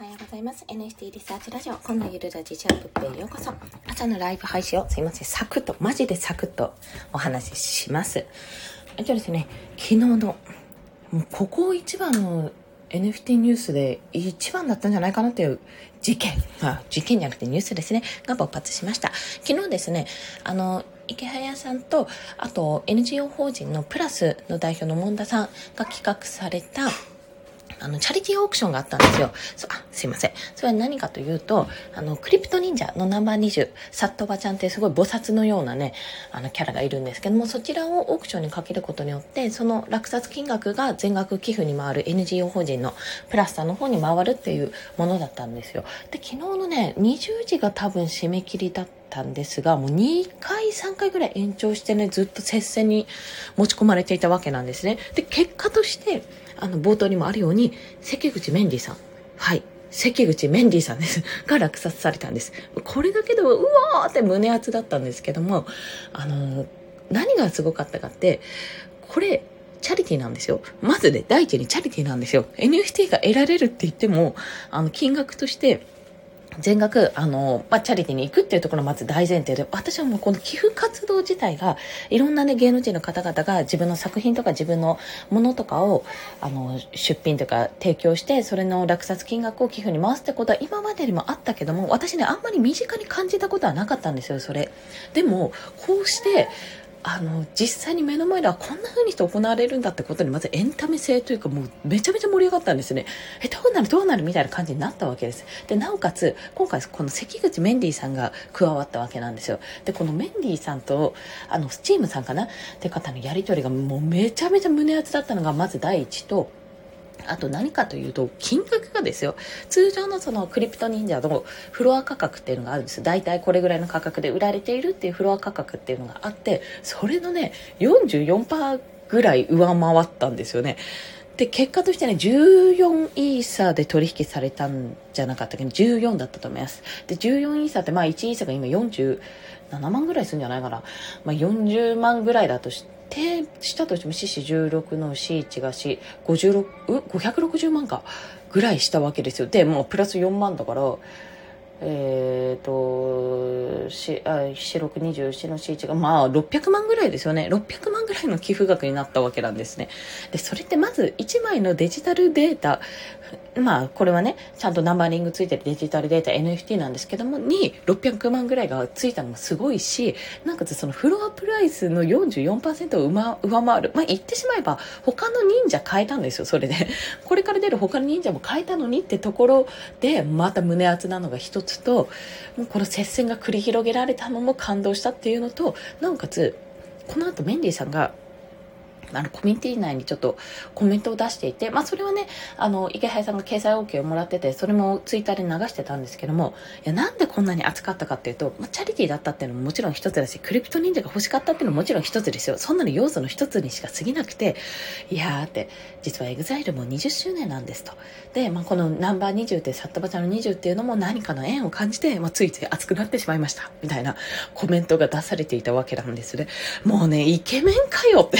おはようございます。NST リサーチラジオ、こんなゆるラジチャップへようこそ。朝のライブ配信をすいません、サクッと、マジでサクッとお話しします。えっとですね、昨日の、もうここ一番の NFT ニュースで一番だったんじゃないかなっていう事件、あ、事件じゃなくてニュースですね、が勃発しました。昨日ですね、あの、池早さんと、あと NGO 法人のプラスの代表の門田さんが企画された、あの、チャリティーオークションがあったんですよ。そあ、すいません。それは何かというと、あの、クリプト忍者のナンバー20、サットバちゃんってすごい菩薩のようなね、あの、キャラがいるんですけども、そちらをオークションにかけることによって、その落札金額が全額寄付に回る NGO 法人のプラスターの方に回るっていうものだったんですよ。で、昨日のね、20時が多分締め切りだったたんですが、もう2回、3回ぐらい延長してね、ずっと接戦に持ち込まれていたわけなんですね。で、結果として、あの、冒頭にもあるように、関口メンディーさん。はい。関口メンディーさんです。が落札されたんです。これだけでは、うわーって胸熱だったんですけども、あの、何がすごかったかって、これ、チャリティーなんですよ。まずね、第一にチャリティーなんですよ。NFT が得られるって言っても、あの、金額として、全額、あの、まあ、チャリティに行くっていうところまず大前提で、私はもうこの寄付活動自体が、いろんなね、芸能人の方々が自分の作品とか自分のものとかを、あの、出品とか提供して、それの落札金額を寄付に回すってことは今までにもあったけども、私ね、あんまり身近に感じたことはなかったんですよ、それ。でも、こうして、あの実際に目の前ではこんな風にして行われるんだってことにまずエンタメ性というかもうめちゃめちゃ盛り上がったんですね。えどうなるどうなるみたいな感じになったわけです。でなおかつ今回この関口メンディーさんが加わったわけなんですよ。でこのメンディーさんとあのスチームさんかな？って方のやり取りがもうめちゃめちゃ胸熱だったのがまず第一とあと何かというと、金額がですよ、通常のそのクリプト忍者のフロア価格っていうのがあるんです。大体これぐらいの価格で売られているっていうフロア価格っていうのがあって、それのね、44%ぐらい上回ったんですよね。で、結果としてね、14イーサーで取引されたんじゃなかったっけど、14だったと思います。で、14イーサーって、まあ1イーサーが今47万ぐらいするんじゃないかな。まあ40万ぐらいだとして、転したとしても四四16の四1が C56 560万かぐらいしたわけですよ。でもうプラス4万だからえっ、ー、と、し、あ、四六二十四の C1 が、まあ、600万ぐらいですよね。600万ぐらいの寄付額になったわけなんですね。で、それってまず1枚のデジタルデータ、まあ、これはね、ちゃんとナンバリングついてるデジタルデータ NFT なんですけども、に600万ぐらいがついたのもすごいし、なんかそのフロアプライスの44%を上上回る。まあ、言ってしまえば、他の忍者変えたんですよ、それで。これから出る他の忍者も変えたのにってところで、また胸熱なのが一つと、もうこの接戦が繰り広げられたのも感動したっていうのと、なおかつ、この後メンディーさんがあの、コミュニティ内にちょっとコメントを出していて、まあ、それはね、あの、池原さんが掲載 OK をもらってて、それもツイッターで流してたんですけども、いや、なんでこんなに熱かったかっていうと、まあ、チャリティーだったっていうのももちろん一つだし、クリプト忍者が欲しかったっていうのももちろん一つですよ。そんなの要素の一つにしか過ぎなくて、いやーって、実は EXILE も20周年なんですと。で、まあ、このナンバー20って、サッタバちゃんの20っていうのも何かの縁を感じて、まあ、ついつい熱くなってしまいました。みたいなコメントが出されていたわけなんですね。もうね、イケメンかよって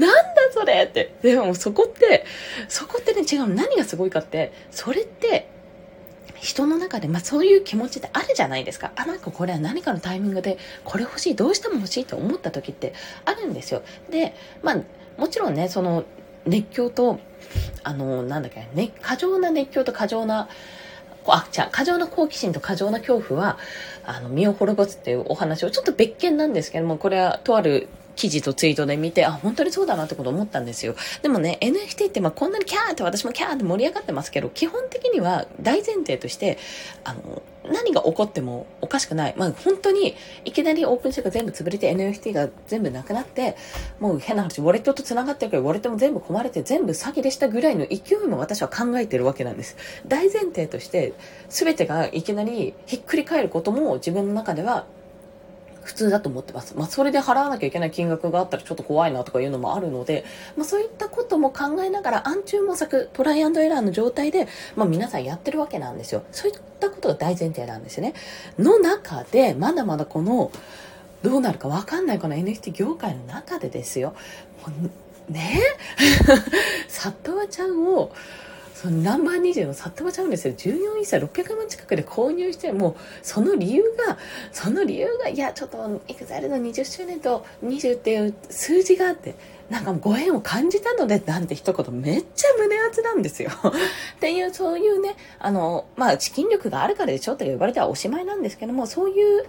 なんだそれって。でもそこって、そこってね、違う。何がすごいかって、それって、人の中で、まあそういう気持ちってあるじゃないですか。あ、なんかこれは何かのタイミングで、これ欲しい、どうしても欲しいと思った時ってあるんですよ。で、まあ、もちろんね、その熱狂と、あの、なんだっけ、ね、過剰な熱狂と過剰な、あ、じゃ過剰な好奇心と過剰な恐怖は、あの、身を滅ぼすっていうお話をちょっと別件なんですけども、これはとある記事とツイートで見て、あ、本当にそうだなってこと思ったんですよ。でもね、NFT ってまあこんなにキャーって私もキャーって盛り上がってますけど、基本的には大前提として、あの、何が起こってもおかしくない。まあ本当に、いきなりオープンシェが全部潰れて NFT が全部なくなって、もう変な話、ウォレットと繋がってるけど、ウォレットも全部壊れて全部詐欺でしたぐらいの勢いも私は考えてるわけなんです。大前提として、全てがいきなりひっくり返ることも自分の中では普通だと思ってます。まあ、それで払わなきゃいけない金額があったらちょっと怖いなとかいうのもあるので、まあ、そういったことも考えながら暗中模索、トライアンドエラーの状態で、まあ、皆さんやってるわけなんですよ。そういったことが大前提なんですよね。の中で、まだまだこの、どうなるかわかんないこの NFT 業界の中でですよ。ね？サットワちゃんを、そのナンバー20のサットマちゃんですよ。14位差600万近くで購入して、もうその理由が、その理由が、いや、ちょっと EXILE の20周年と20っていう数字があって、なんかご縁を感じたのでなんて一言めっちゃ胸熱なんですよ っていうそういうねあのまあ資金力があるからでしょって言われてはおしまいなんですけどもそういう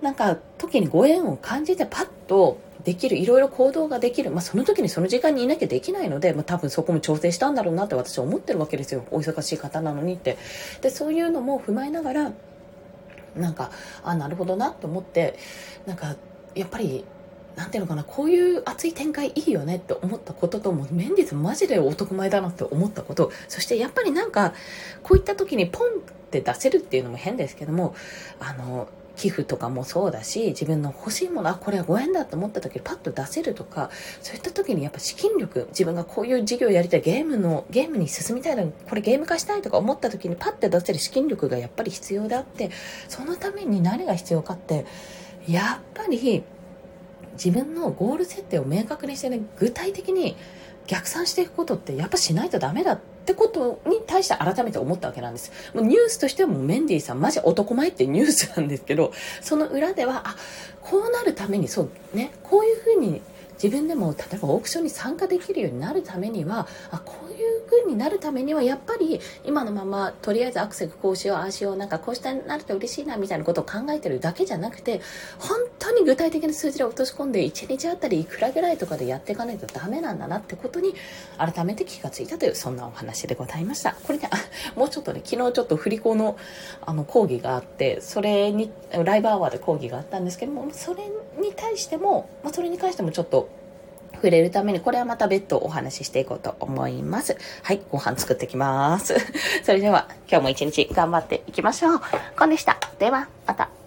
なんか時にご縁を感じてパッとできるいろいろ行動ができる、まあ、その時にその時間にいなきゃできないので、まあ、多分そこも調整したんだろうなって私は思ってるわけですよ。お忙しい方なのにって。でそういうのも踏まえながらなんかあなるほどなと思ってなんかやっぱりなんていうのかな、こういう熱い展開いいよねって思ったことと、もうメンディスマジで男前だなって思ったこと、そしてやっぱりなんか、こういった時にポンって出せるっていうのも変ですけども、あの、寄付とかもそうだし、自分の欲しいもの、あ、これはご縁だと思った時パッと出せるとか、そういった時にやっぱ資金力、自分がこういう事業やりたい、ゲームの、ゲームに進みたいのに、これゲーム化したいとか思った時にパッて出せる資金力がやっぱり必要であって、そのために何が必要かって、やっぱり、自分のゴール設定を明確にしてね具体的に逆算していくことってやっぱしないとダメだっってことに対して改めて思ったわけなんです。もうニュースとしてはもうメンディーさんマジ男前ってニュースなんですけど、その裏では、あ、こうなるためにそうね、こういうふうに自分でも例えばオークションに参加できるようになるためには、あ、こういう風になるためにはやっぱり今のままとりあえずアクセルこうしようああしようなんかこうしたなると嬉しいなみたいなことを考えてるだけじゃなくて本当に具体的な数字で落とし込んで1日あたりいくらぐらいとかでやっていかないとダメなんだなってことに改めて気がついたというそんなお話でございました。これねあもうちょっとね昨日ちょっと振り子のあの講義があってそれにライブアワーで講義があったんですけどもそれに対しても、まあ、それに関してもちょっと触れるために、これはまた別途お話ししていこうと思います。はい、ご飯作ってきます。それでは、今日も一日頑張っていきましょう。コンでした。では。また